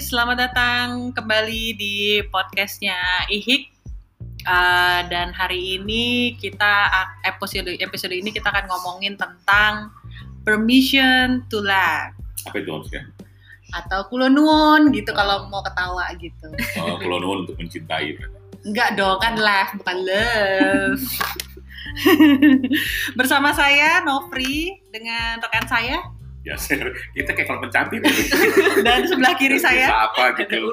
selamat datang kembali di podcastnya Ihik. Uh, dan hari ini kita episode episode ini kita akan ngomongin tentang permission to laugh. Apa itu maksudnya? Atau kulonuon gitu kalau mau ketawa gitu. Oh, kulonuon untuk mencintai. Enggak dong, kan laugh bukan love. Bersama saya Novri dengan rekan saya ya kita kayak kalau pencapir dan sebelah kiri saya apa gitu?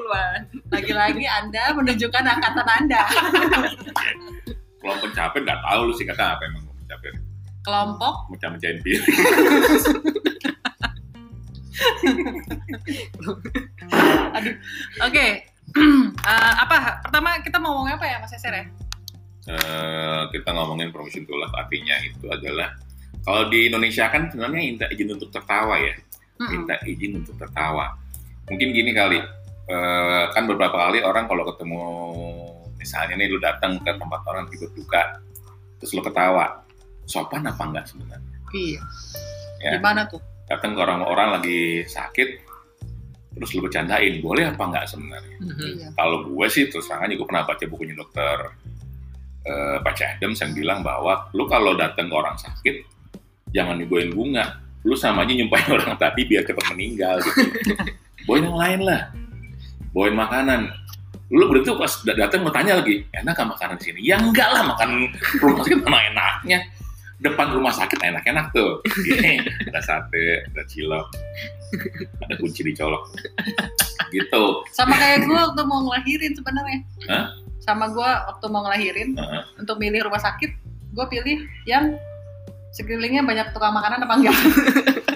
lagi-lagi anda menunjukkan angkatan anda. Kalau pencapir nggak tahu lu sih kata apa emang pencapir kelompok? Mencah-mecahin piring aduh. Oke. Okay. uh, apa? Pertama kita mau ngomong apa ya mas Eser ya? Uh, kita ngomongin to love artinya itu adalah kalau di Indonesia kan sebenarnya minta izin untuk tertawa ya, minta izin untuk tertawa. Mungkin gini kali, uh, kan beberapa kali orang kalau ketemu misalnya nih lu datang ke tempat orang lagi berduka, terus lu ketawa, sopan apa enggak sebenarnya? Iya. Ya. Gimana tuh? Datang ke orang-orang lagi sakit, terus lu bercandain, boleh apa enggak sebenarnya? Mm-hmm. Iya. Kalau gue sih terus terang aja gue pernah baca bukunya dokter uh, Pak Adams yang bilang bahwa lu kalau datang ke orang sakit, jangan dibawain bunga. Lu sama aja nyumpahin orang tadi biar cepat meninggal gitu. Bawain yang lain lah. Bawain makanan. Lu berarti pas datang mau tanya lagi enak gak makanan sini? Ya enggak lah makanan rumah sakit mana enaknya. Depan rumah sakit enak-enak tuh. Ada sate ada cilok ada kunci dicolok. Gitu. Sama kayak gue waktu mau ngelahirin sebenarnya. Sama gue waktu mau ngelahirin uh -huh. untuk milih rumah sakit gue pilih yang sekelilingnya banyak tukang makanan apa enggak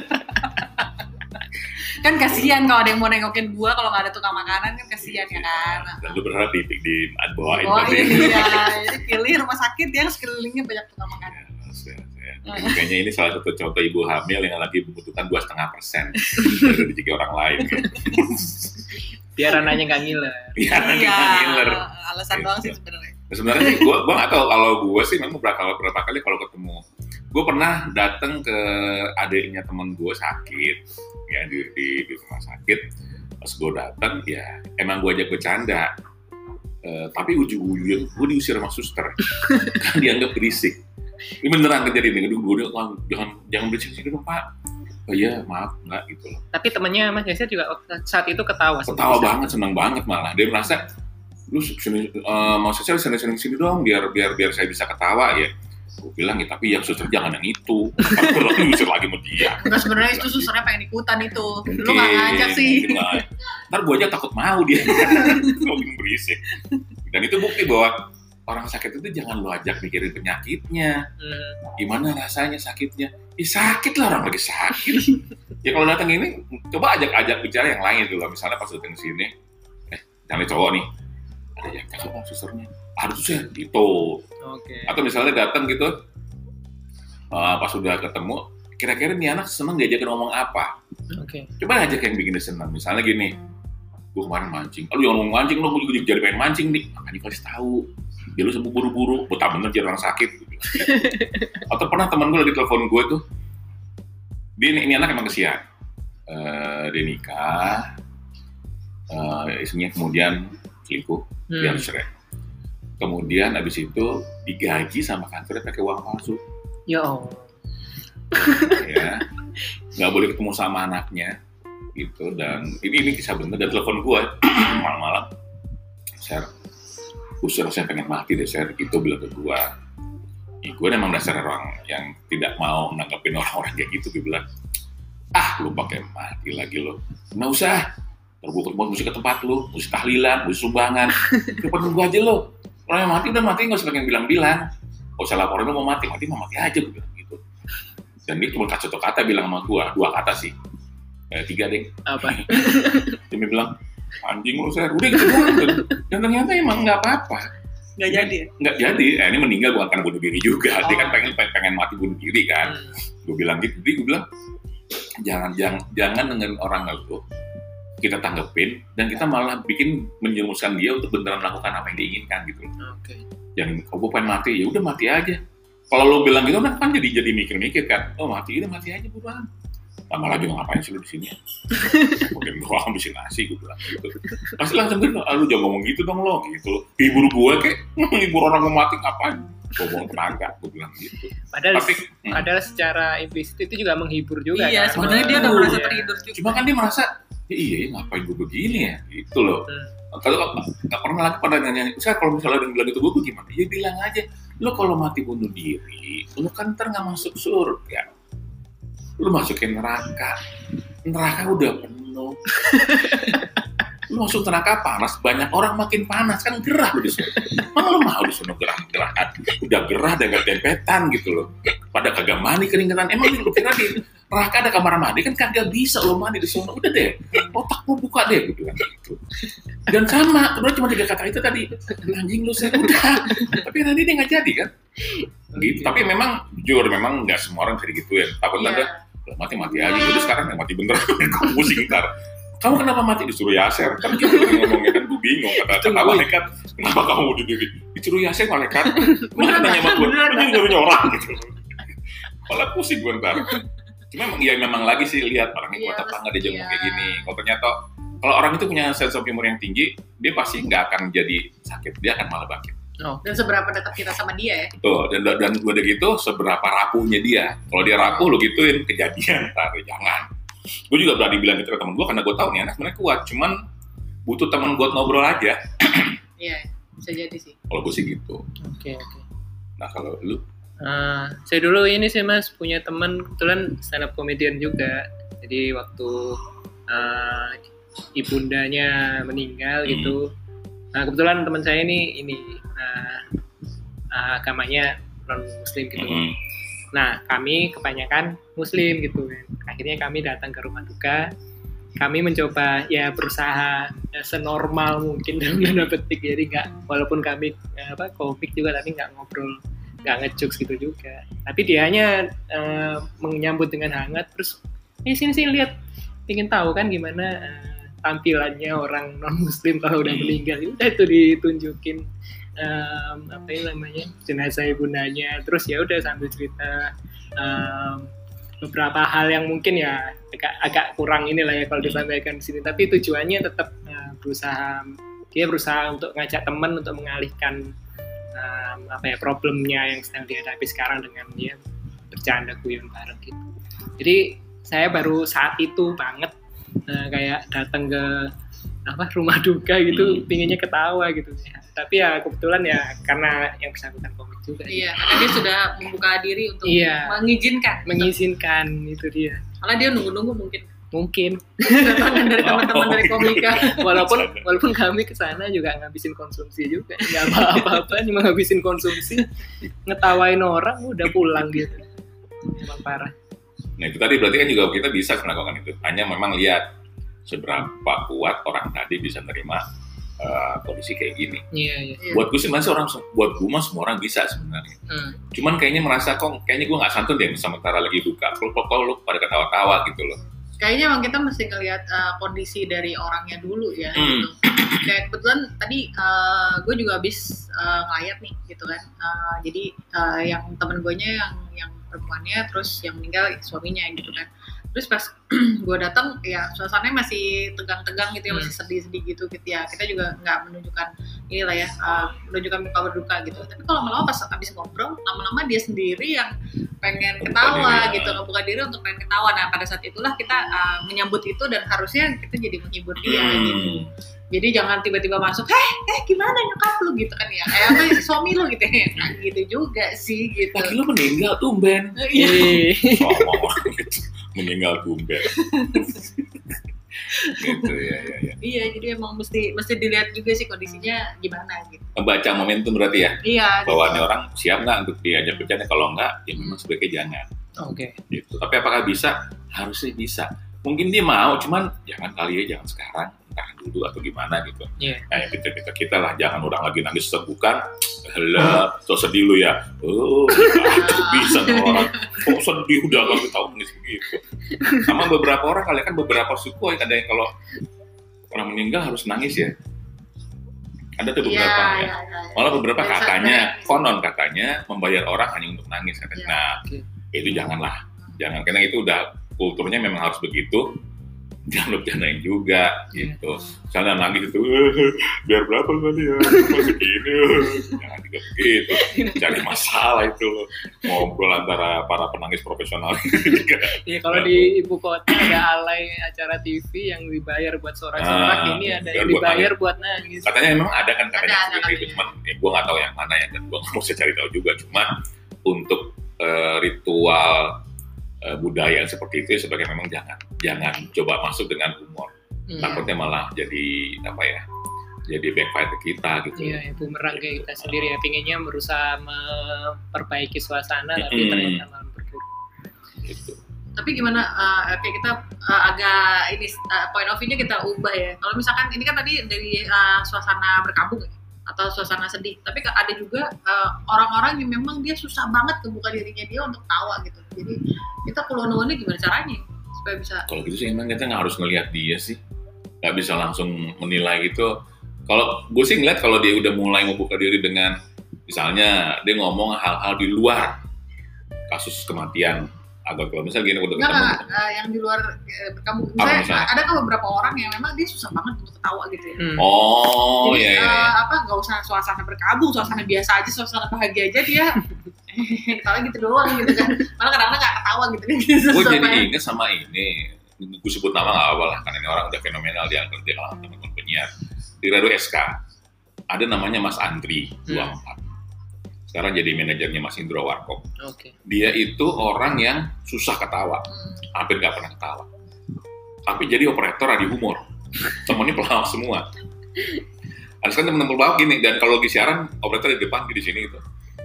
kan kasihan kalau ada yang mau nengokin gua kalau nggak ada tukang makanan kan kasihan ya kan dan lu berharap di, di bawain oh, iya, jadi pilih rumah sakit yang sekelilingnya banyak tukang makanan ya, ya. Kayaknya ini salah satu contoh ibu hamil yang lagi membutuhkan dua setengah persen dari rezeki orang lain. Kan? Biar anaknya nggak ngiler. Biar anaknya nggak iya, ngiler. Alasan doang sih sebenarnya. Sebenarnya gue gue nggak tahu kalau gue sih memang berapa berapa kali kalau ketemu gue pernah datang ke adiknya temen gue sakit ya di, di, di rumah sakit. Pas gue datang ya emang gue ajak bercanda. Uh, tapi ujung-ujungnya gue diusir sama suster. Kan dianggap berisik. Ini beneran kejadian ini. Gue bilang jangan jangan berisik sini dong pak. Oh iya maaf enggak gitu loh. Tapi temennya mas Yasir juga saat itu ketawa ketawa banget senang banget malah. Dia merasa lu sini uh, mau saya sini sini dong biar biar biar saya bisa ketawa ya gue bilang ya tapi yang suster jangan yang itu. Kalau ngusir lagi sama dia. Enggak sebenarnya itu susternya pengen ikutan itu. Okay, lu gak ngajak sih. nah, ntar gue aja takut mau dia. Makin berisik. Dan itu bukti bahwa orang sakit itu jangan lu ajak mikirin penyakitnya. Hmm. gimana rasanya sakitnya? Ya sakit lah orang lagi sakit. Ya kalau datang ini coba ajak-ajak bicara yang lain dulu. Misalnya pas datang sini eh jangan cowok nih. Ada yang kasih susternya? Harusnya gitu. Okay. Atau misalnya datang gitu, uh, pas sudah ketemu, kira-kira nih anak seneng diajakin ngomong apa? Okay. Coba aja yang bikin dia seneng. Misalnya gini, gue kemarin mancing, lu jangan ngomong mancing, lu gue jadi pengen mancing nih. Makanya kasih tahu, biar lu sembuh buru-buru, betah bener jadi orang sakit. Atau pernah teman gue lagi telepon gue tuh, dia ini, ini anak emang kesian. Uh, dia nikah, uh, istrinya kemudian selingkuh, hmm. dia harus cerai kemudian habis itu digaji sama kantornya pakai uang palsu. Ya ya. Nggak boleh ketemu sama anaknya gitu. Dan ini ini kisah bener dan telepon gue malam-malam. Share. Usir saya pengen mati deh share. Itu bilang ke gue ya, gue emang dasar orang yang tidak mau nanggapin orang-orang kayak gitu gue bilang ah lu pakai mati lagi lo nggak usah. Terbuka mesti ke tempat lu. Mesti tahlilan mesti sumbangan. Depan gue aja lo kalau yang mati udah mati. Nggak usah pengen bilang-bilang. Gak usah laporin mau mati? Mati mau mati aja gue bilang gitu. Dan dia cuma satu kata bilang sama gue dua kata sih. Eh, tiga deh apa? Dia bilang anjing lu saya udah gitu doang. Dan ternyata emang nggak apa-apa. Nggak jadi nggak jadi. Eh, ini meninggal bukan karena bunuh diri juga. Oh. dia kan oh. pengen pengen mati bunuh diri kan. Hmm. gue bilang gitu. Jadi gue bilang jangan jangan jangan dengan orang lu kita tanggepin dan kita malah bikin menjerumuskan dia untuk beneran melakukan apa yang diinginkan gitu Oke. Okay. Yang kau pengen mati ya udah mati aja. Kalau lo bilang gitu kan jadi jadi mikir-mikir kan, oh mati udah mati aja buruan. lama lagi mau ngapain sih lu di sini? Mungkin gua habisin nasi gue bilang gitu. Pasti langsung bilang, ah, lu jangan ngomong gitu dong lo gitu. Hibur gue kek, hibur orang mau mati ngapain? Ngomong tenaga, gue bilang gitu. Padahal, Tapi, hmm. padahal secara implisit itu juga menghibur juga iya kan. sebenarnya dia udah merasa terhibur juga Cuma kan dia merasa, ya iya ya, ngapain gue begini ya? Gitu loh. Hmm. Kalau nggak pernah lagi pada nanya, saya kalau misalnya ada yang bilang itu gue gimana? Ya bilang aja, lo kalau mati bunuh diri, lo kan ntar nggak masuk surga. Lo masukin neraka, neraka udah penuh. lo masuk neraka panas, banyak orang makin panas kan gerah lo di sana. Mana lo mau di sana gerah-gerahan? Udah gerah dan gak tempetan gitu loh. Pada kagak mandi keringetan. Emang lo kira di neraka ada kamar mandi kan kagak bisa lo mandi di sana. Udah deh, otak lo buka deh gitu kan gitu. Dan sama, kemudian cuma tiga kata itu tadi, anjing lu saya udah. Tapi nanti dia nggak jadi kan? Gitu. Tapi memang jujur memang nggak semua orang bisa digituin. Takut Iya. ada "Lah, mati mati aja. Udah sekarang yang mati beneran. Gue pusing ntar. Kamu kenapa mati disuruh Yaser? Kan kita lagi ngomongnya kan gue bingung kata kata malaikat. Kenapa kamu bunuh diri? Disuruh Yaser malaikat. Mana nanya sama gue? Ini nyuruh orang gitu. Malah pusing gue ntar. Cuma emang- ya memang lagi sih lihat orangnya Iya, kuat apa nggak dia iya. ngomong kayak gini. Kalau ternyata kalau orang itu punya sense of humor yang tinggi, dia pasti nggak akan jadi sakit, dia akan malah bangkit. dan seberapa dekat kita sama dia ya Tuh, dan dan udah gitu seberapa rapuhnya dia. Kalau dia rapuh lo gituin kejadian, ntar jangan. Gue juga berani bilang gitu ke temen gue karena gue tahu nih anak sebenarnya kuat, cuman butuh temen buat ngobrol aja. iya bisa jadi sih Kalau gue sih gitu. Oke, oke. Nah kalau lu, Ah, saya dulu ini sih mas punya teman kebetulan stand up comedian juga. Jadi waktu ah, ibundanya meninggal Hmm. gitu. Nah kebetulan teman saya ini ini ah, ah, agamanya non muslim gitu. mm, Nah kami kebanyakan muslim gitu. Akhirnya kami datang ke rumah duka. Kami mencoba ya berusaha ya, senormal mungkin dalam tanda petik jadi nggak walaupun kami eh, apa komik juga tapi nggak ngobrol nggak ngejokes gitu juga. Tapi dianya eh, menyambut dengan hangat terus eh sini sini lihat. Ingin tahu kan gimana eh, tampilannya orang non muslim kalau udah Hmm. meninggal. Udah itu ditunjukin em, apa ini namanya jenazah ibundanya. Terus ya udah sambil cerita em, beberapa hal yang mungkin ya agak, agak kurang inilah ya kalau disampaikan di sini. Tapi tujuannya tetap eh, berusaha dia berusaha untuk ngajak teman untuk mengalihkan um, apa ya problemnya yang sedang dihadapi sekarang dengan dia bercanda guyon bareng gitu. Jadi saya baru saat itu banget eh, kayak datang ke apa rumah duka gitu, Hmm. pinginnya ketawa gitu. Ya, Tapi ya kebetulan ya karena yang bersangkutan komik juga. iya karena dia sudah membuka diri untuk Iya. mengizinkan Mengizinkan itu dia. karena dia nunggu-nunggu mungkin Mungkin kedatangan dari teman-teman dari komika walaupun walaupun kami ke sana juga ngabisin konsumsi juga. Nggak apa-apa cuma ngabisin konsumsi, ngetawain orang udah pulang gitu. Emang parah. nah itu tadi berarti kan juga kita bisa melakukan itu. Hanya memang lihat seberapa kuat orang tadi bisa nerima eh, kondisi kayak gini. Iya, iya. Iya. Buat gue sih masih orang, buat gue mah semua orang bisa sebenarnya. Hmm. Cuman kayaknya merasa kok, kayaknya gue nggak santun deh sementara lagi duka. Kalau kalau lu pada ketawa-tawa gitu loh. Kayaknya emang kita mesti ngelihat uh, kondisi dari orangnya dulu ya Hmm. gitu. kayak kebetulan tadi uh, gue juga habis uh, ngeliat nih gitu kan Uh, jadi uh, yang temen gue nya yang yang perempuannya terus yang meninggal suaminya gitu kan terus pas gue datang ya suasananya masih tegang-tegang gitu ya masih sedih-sedih gitu gitu ya kita juga nggak menunjukkan inilah ya uh, menunjukkan muka berduka gitu tapi kalau lama-lama pas habis ngobrol lama-lama dia sendiri yang pengen ketawa diri, gitu ya. ngebuka diri untuk pengen ketawa nah pada saat itulah kita uh, menyambut itu dan harusnya kita jadi menghibur dia gitu Hmm. jadi jangan tiba-tiba masuk eh eh gimana nyokap lu gitu kan ya kayak apa si suami lu gitu ya Nah, gitu juga sih gitu Laki lu meninggal tumben. Iya. Iya. Gitu. Meninggal tumben. gitu ya ya ya. iya jadi emang mesti mesti dilihat juga sih kondisinya gimana gitu Membaca momentum berarti ya. iya Bahwa ini orang siap nggak untuk diajak bercanda. Kalau nggak, ya memang sebaiknya jangan. Oke. Gitu. Tapi apakah bisa? Harusnya bisa. Mungkin dia mau, cuman jangan kali ya, jangan sekarang. Tahan dulu atau gimana gitu. Iya. Nah, yang kita-kita kita lah, jangan orang lagi nangis segukan. Helah, so sedih lu ya. Oh, aduh, bisa orang. Kok sedih udah nggak tahu nangis begitu. Sama beberapa orang kali kan beberapa suku ada yang kalau orang meninggal harus nangis ya. Ada tuh iya beberapa ya. iya iya. Malah beberapa Biasa, katanya, bener. konon katanya membayar orang hanya untuk nangis. Katanya. Iya. Nah, Oke. itu janganlah. Jangan, karena itu udah kulturnya memang harus begitu jangan bercandain juga Iya. gitu misalnya nangis itu biar berapa kali ya masih gini jangan juga begitu cari masalah itu ngobrol antara para penangis profesional. Iya kalau di ibu kota ada alay acara TV yang dibayar buat sorak-sorak, Ah, ini ada biar yang buat dibayar buat nangis. katanya memang ada kan katanya Ada, ada seperti itu katanya. cuman ya, gue nggak tahu yang mana ya dan gue nggak mau saya cari tahu juga. Cuman untuk eh, ritual eh, budaya seperti itu ya sebagai memang jangan jangan coba masuk dengan humor Hmm. takutnya malah jadi apa ya jadi backfire ke kita gitu Iya, ya, bumerang ke kita sendiri ya. Pinginnya berusaha memperbaiki suasana, tapi Mm-mm. ternyata malah berburuk. gitu Tapi gimana uh, kayak kita uh, agak ini uh, point of view-nya kita ubah ya. Kalau misalkan ini kan tadi dari uh, suasana berkabung ya atau suasana sedih. Tapi ada juga uh, orang-orang yang memang dia susah banget kebuka dirinya dia untuk tawa gitu. Jadi kita kulon-kulonnya gimana caranya supaya bisa kalau gitu sih emang kita nggak harus ngelihat dia sih nggak bisa langsung menilai gitu kalau gue sih ngeliat kalau dia udah mulai membuka diri dengan misalnya dia ngomong hal-hal di luar kasus kematian atau kalau misalnya gini udah ketemu enggak, uh, yang di luar berkabung. Apa Misalnya, misalnya? ada kan beberapa orang yang memang dia susah banget untuk ketawa gitu ya. Hmm. oh Jadi iya iya, uh, iya. apa nggak usah suasana berkabung, suasana biasa aja, suasana bahagia aja dia. Kalau gitu doang gitu kan. Malah kadang-kadang nggak ketawa gitu kan. gue jadi inget sama ini gue sebut nama nggak apa lah karena ini orang udah fenomenal dia kerja kalangan teman-teman penyiar di Radio SK ada namanya Mas Andri 24 sekarang jadi manajernya Mas Indro Warkop Oke. dia itu orang yang susah ketawa Hmm. hampir nggak pernah ketawa tapi jadi operator radio humor temennya pelawak semua harus kan temen-temen pelawak gini dan kalau lagi siaran operator di depan di sini gitu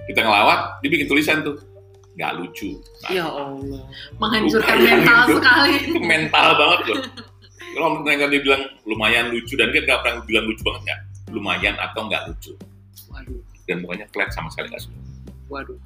kita ngelawat dia bikin tulisan tuh nggak lucu Nah, Ya Allah. menghancurkan mental tuh. sekali. itu mental banget loh. Kalau mereka dia bilang lumayan lucu dan dia nggak pernah bilang lucu banget nggak, lumayan atau nggak lucu Waduh. Dan mukanya flat sama sekali nggak senyum. Waduh.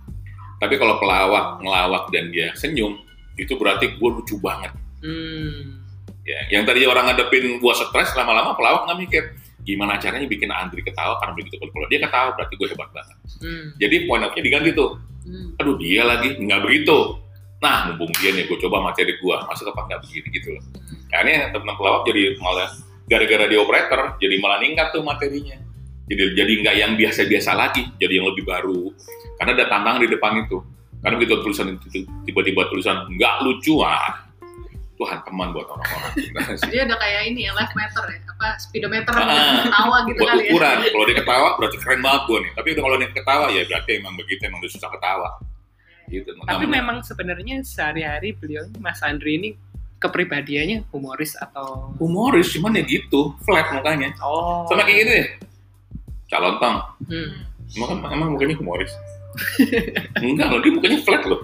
Tapi kalau pelawak ngelawak dan dia senyum itu berarti gue lucu banget. Hmm. Ya, yang tadi orang ngadepin gua stres lama-lama pelawak nggak mikir gimana caranya bikin Andri ketawa karena begitu kalau dia ketawa berarti gue hebat banget. Hmm. Jadi point of-nya diganti tuh. Hmm. Aduh dia lagi nggak begitu. Nah mumpung dia nih gue coba materi gua masuk apa nggak begini gitu loh. Kayaknya teman pelawak jadi malah gara-gara di operator jadi malah ningkat tuh materinya. Jadi jadi nggak yang biasa-biasa lagi, jadi yang lebih baru. Karena ada tantangan di depan itu. Karena begitu tulisan itu tiba-tiba tulisan nggak lucu ah. Tuhan teman buat orang-orang. Dia ada kayak ini ya, life meter ya, apa speedometer Ah, ketawa gitu buat kali ya. ukuran. Kalau dia ketawa berarti keren banget gue nih. Tapi udah kalau dia ketawa ya berarti emang begitu emang dia susah ketawa. Gitu. Tapi Namanya- memang sebenarnya sehari-hari beliau Mas Andri ini kepribadiannya humoris atau humoris cuman ya gitu, flat mukanya. oh Sama kayak gitu ya. Calon tong. Hmm. Emang, kan- emang mukanya humoris? Enggak loh, dia mukanya flat loh.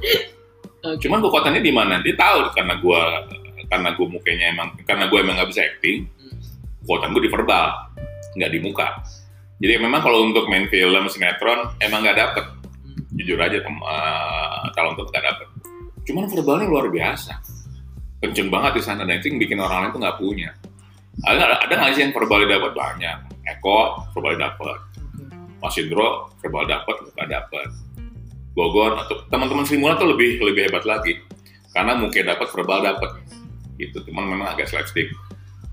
Oke. Cuman kekuatannya di mana? Dia tahu karena gua karena gua mukanya emang karena gua emang nggak bisa acting. Kekuatan gua di verbal, nggak di muka. Jadi memang kalau untuk main film sinetron emang nggak dapet. Jujur aja tem- eh, calon tuh nggak dapet. Cuman verbalnya luar biasa. Kenceng banget di sana dan itu yang bikin orang lain tuh nggak punya. Ada ada nggak sih yang verbalnya dapat banyak? Eko verbalnya dapat. Mas Indro verbal dapat nggak dapat Bogor atau teman-teman Sri Mulat tuh lebih lebih hebat lagi. Karena mungkin dapat verbal dapat gitu. Cuman memang agak slapstick.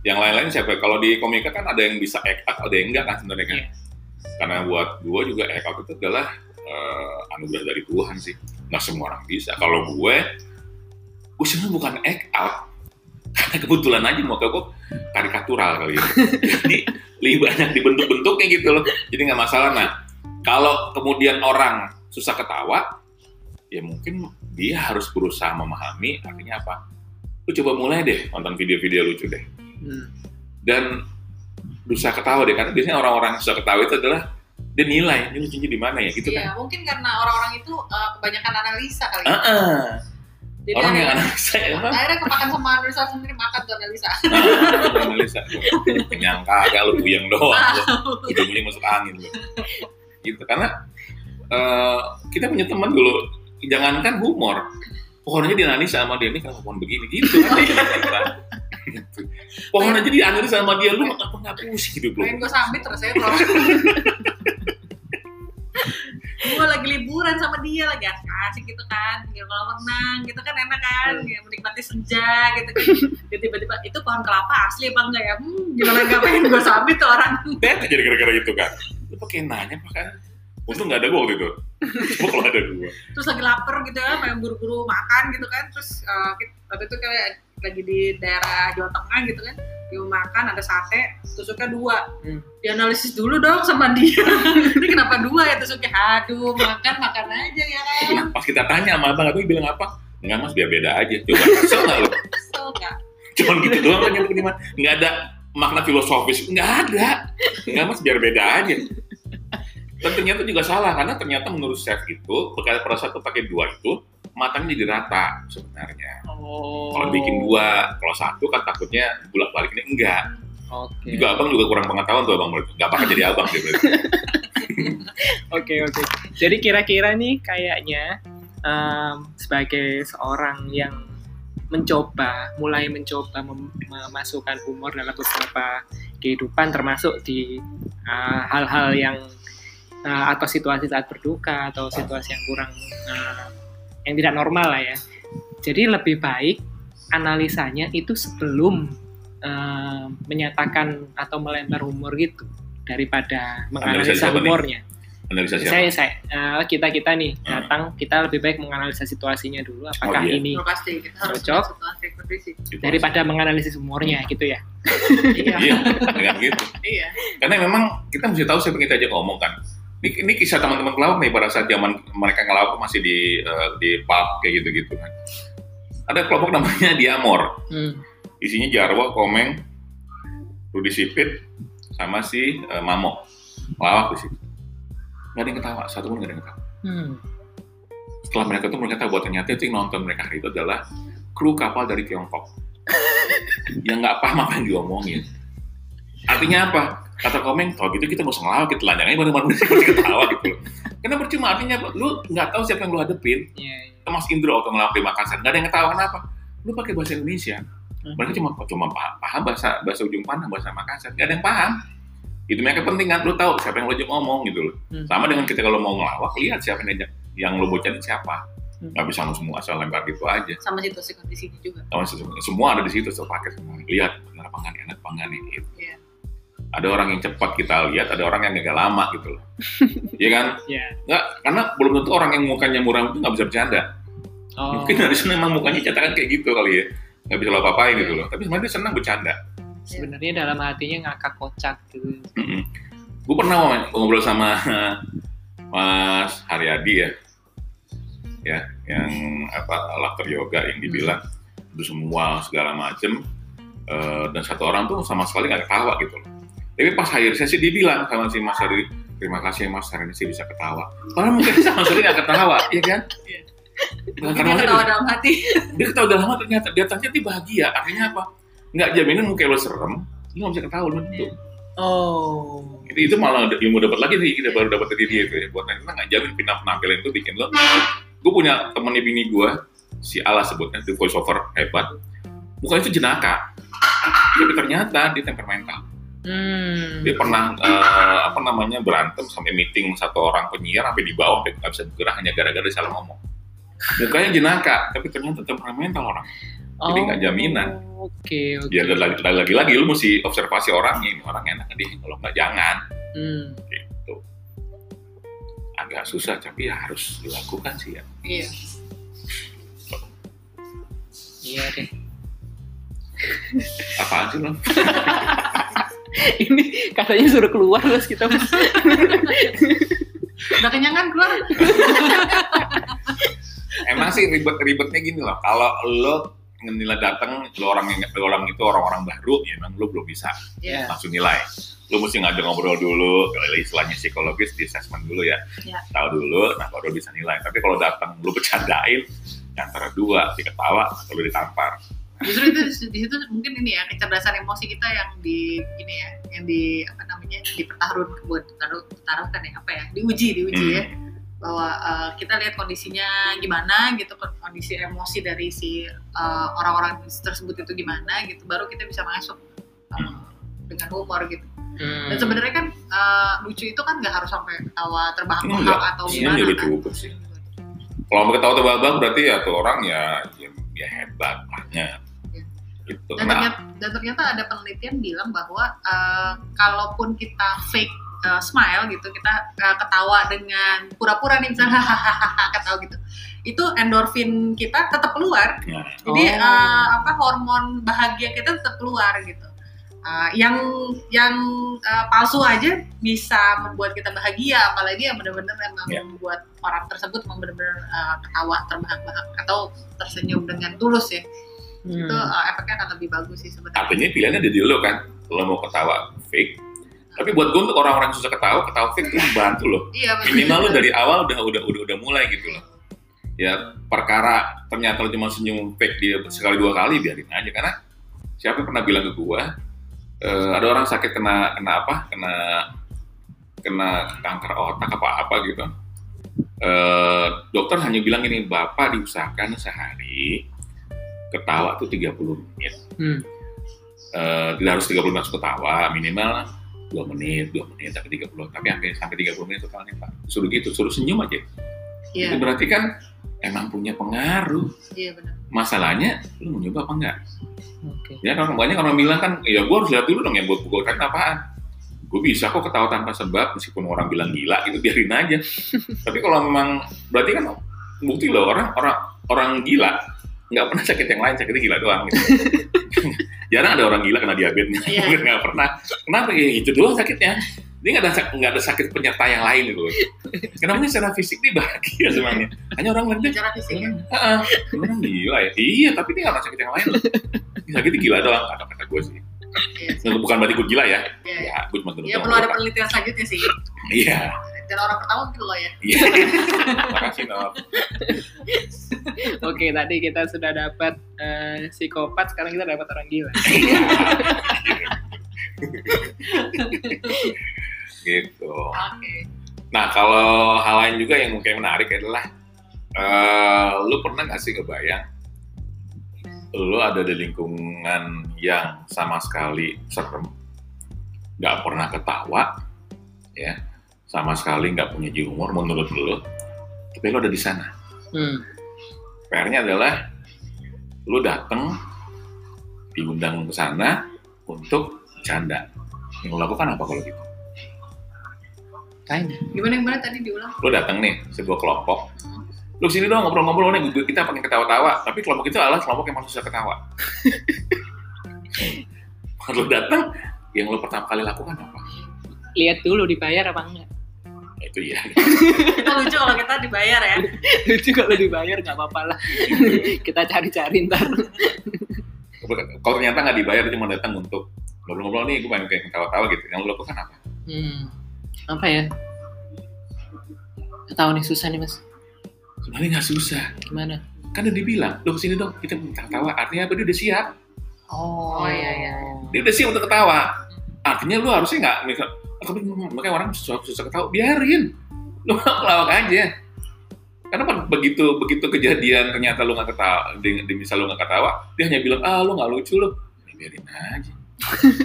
Yang lain-lain siapa? Kalau di komika kan ada yang bisa act out ada yang enggak kan sebenarnya kan? Iya. karena buat gue juga act out itu adalah eh, anugerah dari Tuhan sih. Nggak semua orang bisa. Kalau gue gue sebenarnya bukan act out karena kebetulan aja muka gue karikatural kali ya jadi lebih banyak dibentuk-bentuknya gitu loh jadi nggak masalah nah kalau kemudian orang susah ketawa ya mungkin dia harus berusaha memahami artinya apa lu coba mulai deh nonton video-video lucu deh Hmm. dan berusaha ketawa deh karena biasanya orang-orang susah ketawa itu adalah dia nilai ini lucunya di mana ya gitu Iya, kan mungkin karena orang-orang itu uh, kebanyakan analisa kali. ya. Ah, ah. Jadi orang yang analisa ya akhirnya kepakan sama analisa sendiri makan tuh analisa. Ah, analisa kenyang kagak lu puyeng doang. Lu. ujung-ujungnya masuk angin lu. Gitu karena eh, kita punya teman dulu. Jangankan humor. Pohonnya dianalisa sama dia. Ini kenapa pohon begini? Gitu kan Gitu. pohon aja dianalisa sama dia. Lu apa nggak pusing hidup lu. Pengen gue sambit terus ya bro. gue lagi liburan sama dia lagi asik gitu kan tinggal kolam renang gitu kan enak kan? Ya, menikmati senja gitu kan. Tiba-tiba itu pohon kelapa asli apa enggak ya? Hmm, gimana gak pengen gue sabit tuh orang. Bete jadi gara-gara itu kan lu pakai nanya pakai untung nggak ada gua waktu itu. Coba kalau ada gua. Terus lagi lapar gitu ya pengen buru-buru makan gitu kan. Terus eh, kita- waktu itu kayak lagi di daerah Jawa Tengah gitu kan. Dia mau makan ada sate tusuknya dua. Hmm. dianalisis dulu dong sama dia. Ini kenapa dua ya tusuknya? Aduh makan makan aja ya kan pas kita tanya sama abang abang bilang apa? Enggak mas biar beda aja. Coba kesel nggak lu? Kesel nggak cuman gitu doang kan di mana nggak ada makna filosofis. Nggak ada. Nggak mas biar beda aja dan ternyata juga salah karena ternyata menurut chef itu pada pada saat pakai dua itu matangnya jadi rata sebenarnya Oh. kalau bikin dua kalau satu kan takutnya bolak balik ini enggak Oke. juga abang juga kurang pengetahuan tuh abang berarti nggak bakal jadi abang dia berarti Oke oke. Jadi kira-kira nih kayaknya em, sebagai seorang yang mencoba, mulai mencoba mem- memasukkan humor dalam beberapa kehidupan, termasuk di eh, hal-hal yang eh, atau situasi saat berduka atau situasi yang kurang eh, yang tidak normal lah ya. Jadi lebih baik analisanya itu sebelum eh, menyatakan atau melempar humor gitu daripada menganalisa nih? humornya. Analisa siapa? saya saya eh, kita kita nih Hmm. datang kita lebih baik menganalisa situasinya dulu. Apakah Oh, iya. ini Udah pasti. Kita harus Cocok. daripada menganalisis humornya gitu ya? Iya. Iya dengan gitu. Iya. Karena memang kita mesti tahu siapa yang kita aja ngomong kan ini, ini kisah teman-teman pelawak nih pada saat zaman mereka ngelawak masih di eh, di pub kayak gitu-gitu kan. Ada kelompok namanya Diamor. Hmm. isinya Jarwo, Komeng, Rudi Sipit, sama si eh, Mamo. Ngelawak di situ. Nggak ada yang ketawa satu pun nggak ada yang ketawa. Hmm. setelah mereka tuh mereka tahu bahwa ternyata itu yang nonton mereka hari itu adalah kru kapal dari Tiongkok. Yang nggak paham apa yang diomongin. Artinya apa kata komeng kalau gitu kita nggak usah ngelawak kita telanjangnya baru-baru masih ketawa gitu loh. Karena percuma artinya lu nggak tahu siapa yang lu hadepin. Iya, iya. Mas Indro waktu ngelawak di Makassar nggak ada yang ketawa kenapa? Lu pakai bahasa Indonesia. Hmm. mereka cuma cuma paham, paham bahasa bahasa ujung panah bahasa Makassar. Nggak ada yang paham. Itu mereka penting kan lu tahu siapa yang lu ajak ngomong gitu loh. Hmm. sama dengan kita kalau mau ngelawak lihat siapa yang ajak yang lu bocanin siapa. Hmm. nggak bisa lu semua asal lempar gitu aja. Sama situasi kondisinya juga. Sama semua, semua ada di situ tuh pakai semua. Lihat benar apa nggak nih enak apa nggak nih gitu. Ada orang yang cepat kita lihat ada orang yang agak lama gitu loh. Iya kan? Iya. nggak karena belum tentu orang yang mukanya muram itu nggak bisa bercanda. Oh. mungkin dari sana emang mukanya cetakan kayak gitu kali ya. Nggak bisa lo apa-apain gitu loh. Tapi sebenarnya dia senang bercanda. Sebenarnya dalam hatinya ngakak kocak gitu. Gue pernah ngobrol sama Mas Haryadi ya. Ya yang apa laughter yoga yang dibilang itu semua segala macem eh, dan satu orang tuh sama sekali nggak ketawa gitu loh tapi pas akhir sesi dia bilang sama si Mas Haryadi terima kasih Mas hari ini sih bisa ketawa. Padahal mungkin sama sekali nggak ketawa iya kan? Iya. Nah, dia karena ketawa dia, dalam hati. Dia ketawa dalam hati ternyata dia ternyata dia bahagia. Artinya apa? Nggak jaminan muka lo serem lu nggak bisa ketawa lu tentu oh. Itu, itu malah ilmu dapat lagi sih kita baru dapat dari dia itu ya buat nanti nggak jamin pindah penampilan itu bikin lo gue punya temennya bini gue si Ala sebutnya itu voice over hebat. Mukanya itu jenaka. Tapi ternyata dia temperamental hmm. dia pernah eh, apa namanya berantem sampai meeting satu orang penyiar sampai di bawah sampai nggak bisa bergerak hanya gara-gara dia salah ngomong. Mukanya jenaka tapi ternyata temperamental orang. Jadi nggak jaminan. Oh, oke oke. Dia lagi lagi lagi lu mesti observasi orangnya ini orang enak dia kalau nggak jangan. Hmm. gitu. Agak susah tapi ya harus dilakukan sih ya. Iya. Iya deh. Apaan sih lo ini katanya suruh keluar terus kita udah kenyangan keluar? Emang sih ribet ribetnya gini loh. Kalau lo nilai datang lo orang yang lo orang itu orang-orang baru ya emang lo belum bisa iya. langsung nilai. Lo mesti ngajak ngobrol dulu kalau istilahnya psikologis di assessment dulu ya. Ya. tahu dulu nah baru bisa nilai. Tapi kalau datang lo bercandain ya antara dua diketawa atau lo ditampar justru itu di situ mungkin ini ya kecerdasan emosi kita yang di ini ya yang di apa namanya dipertaruhkan buat taruh taruhkan ya apa ya diuji diuji ya Hmm. bahwa uh, kita lihat kondisinya gimana gitu kondisi emosi dari si uh, orang-orang tersebut itu gimana gitu baru kita bisa masuk uh, dengan humor gitu Hmm. Dan sebenarnya kan uh, lucu itu kan nggak harus sampai ketawa terbahak-bahak atau gimana. Ini juga cukup sih. Kalau mau ketawa terbahak-bahak berarti ya tuh orang ya ya, ya hebat banyak. Ya. Gitu. Dan, nah. ternyata, dan ternyata ada penelitian bilang bahwa uh, kalaupun kita fake uh, smile gitu, kita uh, ketawa dengan pura-pura nih misalnya hahaha ketawa gitu, itu endorfin kita tetap keluar. Nah. Jadi oh. uh, apa hormon bahagia kita tetap keluar gitu uh, yang yang uh, palsu aja bisa membuat kita bahagia apalagi yang benar-benar memang yeah. membuat orang tersebut memang benar-benar uh, ketawa terbahak-bahak atau tersenyum dengan tulus ya hmm. itu uh, efeknya akan lebih bagus sih sebenarnya. Artinya pilihannya ada di lo kan, lo mau ketawa fake, tapi buat gue untuk orang-orang yang susah ketawa, ketawa fake itu membantu lo. Iya, Minimal lo dari awal udah udah udah udah mulai gitu loh. Ya perkara ternyata lo cuma senyum fake dia sekali dua kali biarin aja karena siapa pernah bilang ke gue uh, ada orang sakit kena kena apa kena kena kanker otak apa apa gitu uh, dokter hanya bilang ini bapak diusahakan sehari ketawa tuh 30 menit hmm. uh, tidak harus 30 menit ketawa minimal dua menit dua menit sampai 30 tapi sampai sampai 30 menit totalnya pak suruh gitu suruh senyum aja yeah. itu berarti kan emang punya pengaruh. Iya benar. Masalahnya lu mau nyoba apa enggak? Okay. Ya kan banyak orang bilang kan, ya gue harus lihat dulu dong yang buat gue kan apaan. Gue bisa kok ketawa tanpa sebab meskipun orang bilang gila gitu biarin aja. Tapi kalau memang berarti kan bukti loh orang orang orang gila nggak pernah sakit yang lain sakitnya gila doang gitu. jarang ada orang gila kena diabetes. Yeah. nggak pernah. Kenapa? Ya itu doang sakitnya. Dia nggak ada nggak ada sakit penyerta yang lain gitu kenapa secara fisik dia bahagia sebenarnya. Hanya orang lain secara fisik ya? Uh, orang gila ya. Iya tapi dia nggak ada sakit yang lain. Sakitnya gila doang kata kata gue sih. Iya, bukan berarti gue gila ya. Iya, ya, gue cuma Iya, perlu ada penelitian selanjutnya sih. Iya. Dan orang pertama mungkin lo ya. Iya. Makasih, Nov. Oke, tadi kita sudah dapat uh, psikopat, sekarang kita dapat orang gila. gitu. Okay. Nah, kalau hal lain juga yang mungkin menarik adalah uh, lu pernah nggak sih kebayang lu ada di lingkungan yang sama sekali serem, nggak pernah ketawa, ya, sama sekali nggak punya jiwa humor menurut lu, tapi lu ada di sana. Hmm. PR-nya adalah lu datang diundang ke sana untuk canda. Yang lo lakukan apa kalau gitu? Tanya. Gimana gimana tadi diulang? Lo datang nih sebuah kelompok, hmm lu sini dong ngobrol-ngobrol nih kita pakai ketawa-tawa tapi kelompok itu adalah kelompok yang masih bisa ketawa kalau datang yang lo pertama kali lakukan apa lihat dulu dibayar apa enggak itu ya kita lucu kalau kita dibayar ya lucu kalau dibayar nggak apa-apa lah kita cari-cari ntar kalau ternyata nggak dibayar cuma datang untuk ngobrol-ngobrol nih gue pengen kayak ketawa-tawa gitu yang lo lakukan apa hmm, apa ya tahu nih susah nih mas sebenarnya nggak susah. Gimana? Kan udah dibilang, lo ke sini dong, kita minta ketawa. Artinya apa? Dia udah siap. Oh, oh iya iya. Dia udah siap untuk ketawa. Artinya lo harusnya nggak, misal, makanya orang susah, susah ketawa, biarin. Lo ngelawak aja. Karena begitu begitu kejadian ternyata lo nggak ketawa, di, di misal lo nggak ketawa, dia hanya bilang ah lo nggak lucu lo, ya, biarin aja.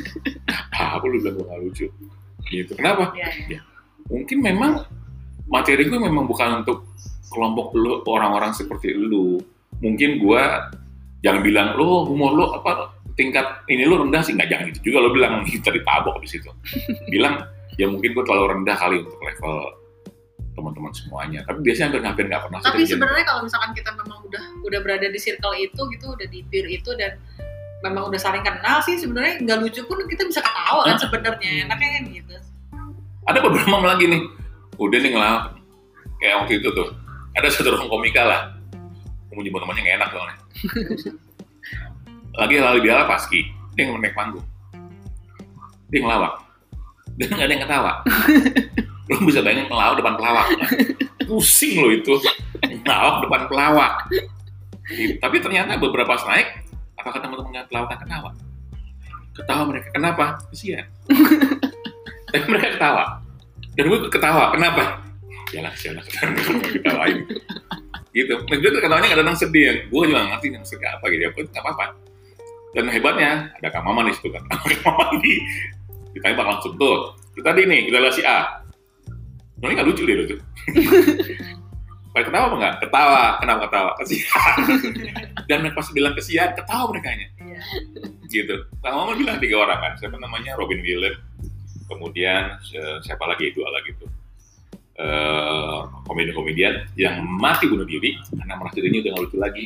apa lo bilang lo nggak lucu? Gitu. Kenapa? Ya, ya. ya. Mungkin memang materi gue memang bukan untuk kelompok lu orang-orang seperti lu mungkin gua jangan bilang lo umur lo apa tingkat ini lo rendah sih nggak jangan gitu juga lo bilang kita ditabok di situ. Bilang ya mungkin gua terlalu rendah kali untuk level teman-teman semuanya. Tapi biasanya hampir hampir nggak pernah tapi sebenarnya kalau misalkan kita memang udah udah berada di circle itu gitu udah di peer itu dan memang udah saling kenal sih sebenarnya nggak lucu pun kita bisa ketawa kan sebenarnya enaknya kan gitu. Ada beberapa lagi nih. Udah nih ngelak kayak waktu itu tuh. Ada satu orang komika lah. Mau nyebut namanya nggak enak soalnya lagi lalu biala paski dia naik panggung. Dia ngelawak. Dan nggak ada yang ketawa. Lo bisa bayangin ngelawak depan pelawak. Pusing lo itu. Ngelawak depan pelawak. Tapi ternyata beberapa naik apakah teman-teman pelawak ketawa ketawa? Mereka. Kenapa? Kesian. Tapi mereka ketawa. Dan gue ketawa. Kenapa? Ya lah siapa kita lain gitu. Nah gue ketawanya kadang sedih. Ya gue juga ngerti yang sedih apa gitu. Ya nggak apa-apa dan hebatnya ada Kang Maman di situ kan Kang Maman di bang langsung tuh kita di nih kita si A ini nggak lucu deh lucu Pada ketawa apa enggak? Ketawa. Kenapa ketawa? Kesian. Dan pas bilang kesian, ketawa mereka nya. Iya. Gitu. Kang Mama bilang tiga orang kan. Siapa namanya? Robin Williams. Kemudian siapa lagi? Dua lagi tuh. Uh, komedian-komedian yang mati bunuh diri karena merasa dirinya udah nggak lucu lagi.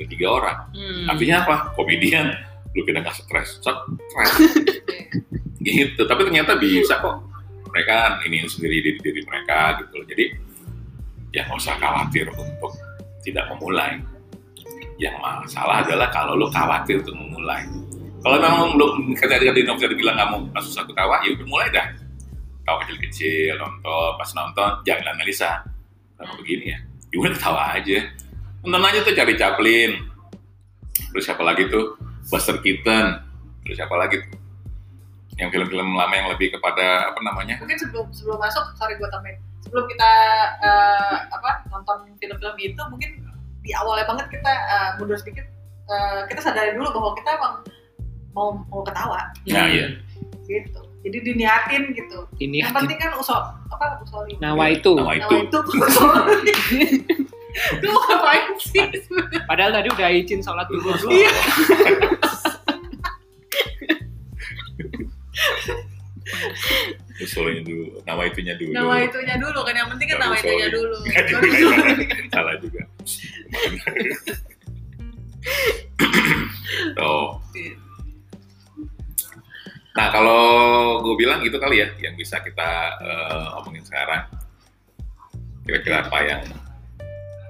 Iya. Tiga orang. Hmm. Artinya apa? Komedian lu kena nggak stres, stres. gitu. Tapi ternyata bisa kok. Mereka ini sendiri diri diri mereka gitu. Jadi ya nggak usah khawatir untuk tidak memulai. Yang masalah adalah kalau lo khawatir untuk memulai. Kalau memang lo ketika di Novel bilang nggak mau masuk satu tawa, ya udah mulai dah. Tawa kecil-kecil, nonton, pas nonton jangan analisa. Kalau begini ya, ya udah ketawa aja. Nonton aja tuh cari Chaplin. Terus siapa lagi tuh? Buster Keaton. Terus siapa lagi tuh? Yang film-film lama yang lebih kepada apa namanya? Mungkin sebelum sebelum masuk, sorry gue tambahin sebelum kita uh, apa nonton film-film itu mungkin di awalnya banget kita uh, mundur sedikit uh, kita sadari dulu bahwa kita emang mau mau ketawa nah, iya. gitu jadi diniatin gitu diniatin. yang penting kan usol apa usoli nawa itu nawa itu, nawa itu itu ngapain sih? Padahal tadi udah izin sholat dulu. Iya. usulnya dulu nama itunya dulu. Nama itunya dulu kan yang penting kan nama itunya dulu. Salah juga. Oh. Nah kalau gue bilang gitu kali ya yang bisa kita uh, omongin sekarang. Kira-kira apa yang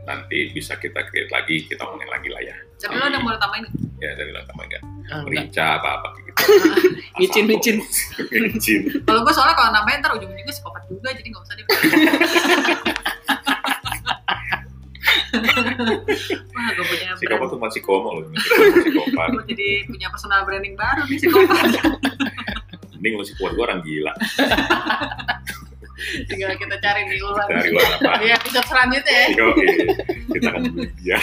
nanti bisa kita create lagi kita omongin lagi lah ya. Tapi lo ada mau tambahin ya dari lo tambahin nggak ah, merica apa apa gitu. Micin micin. Micin. Kalau gue soalnya kalau nambahin ntar ujung-ujungnya psikopat juga jadi nggak usah deh Wah, gue punya Psikopat tuh masih komo loh. Psikopat. gue jadi punya personal branding baru nih psikopat. Mending lo kuat gue orang gila. Tinggal kita cari nih ulang. Cari ulang apa? Iya, episode selanjutnya ya. Kita akan dia.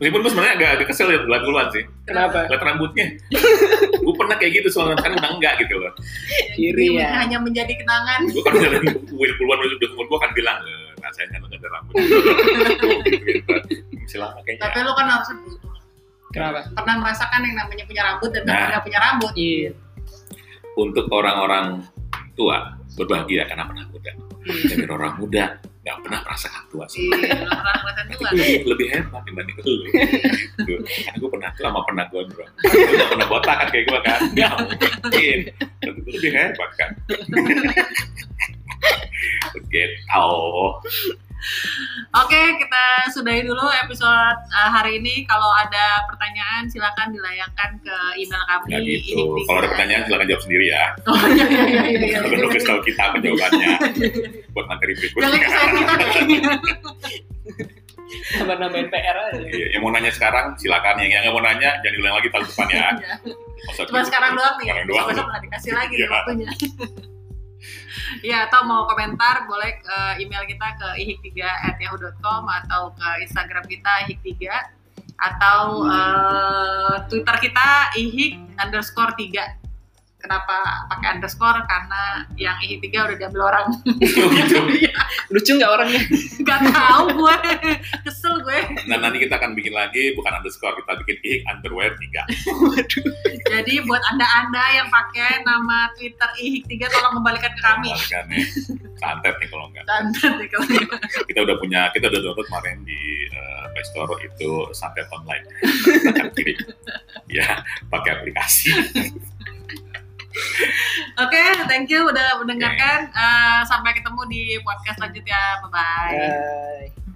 Meskipun gue sebenarnya agak, agak kesel liat bulan duluan sih. Kenapa? Lihat rambutnya. gue pernah kayak gitu soalnya kan udah enggak gitu loh. Kiri ya. Hanya menjadi kenangan. Gue kan jalan gue puluhan udah umur gue akan bilang, nah saya kan ada rambut. Masih lama kayaknya. Tapi lu kan harus butuh. Kenapa? Pernah merasakan yang namanya punya rambut dan nah, tidak punya rambut. Iya. Untuk orang-orang tua berbahagia karena pernah muda. Jadi hmm. orang muda nggak pernah merasakan tua sih. Iya, tua. Lebih, lebih hebat dibanding lu. gitu. Karena gue pernah tua sama pernah gondrong. Gue gak pernah botak kan kayak gue kan. Nggak mungkin. Tentu lebih hebat kan. Gitu. Oke, kita sudahi dulu episode uh, hari ini. Kalau ada pertanyaan silakan dilayangkan ke email kami. Ya gitu. Kalau ada pertanyaan silakan jawab sendiri ya. Oh iya iya iya. iya, iya. Kalau tahu kita apa jawabannya buat materi berikutnya. Jangan kesalahan kita kayaknya. Nambah-nambahin PR aja. Iya, yang mau nanya sekarang silakan. Yang nggak mau nanya jangan diulang lagi tahun depan ya. Cuma sekarang doang nih. Sekarang doang. Besok nggak dikasih lagi ya. waktunya. Ya atau mau komentar boleh uh, email kita ke ihik3@yahoo.com atau ke Instagram kita ihik3 atau uh, Twitter kita ihik underscore 3 kenapa pakai underscore? Karena yang ini tiga udah diambil orang. Oh, gitu. Iya. lucu nggak orangnya? Nggak tahu gue. Kesel gue. Nah nanti kita akan bikin lagi bukan underscore kita bikin ihik underwear tiga. Jadi buat anda anda yang pakai nama twitter ihik tiga tolong kembalikan ke kami. Kembalikan nih santet nih kalau enggak santet nih kalau enggak kita udah punya kita udah download kemarin di uh, Play Store itu santet online. Kirim ya pakai aplikasi Oke, okay, thank you udah mendengarkan. Okay. Uh, sampai ketemu di podcast selanjutnya. Bye-bye. Bye.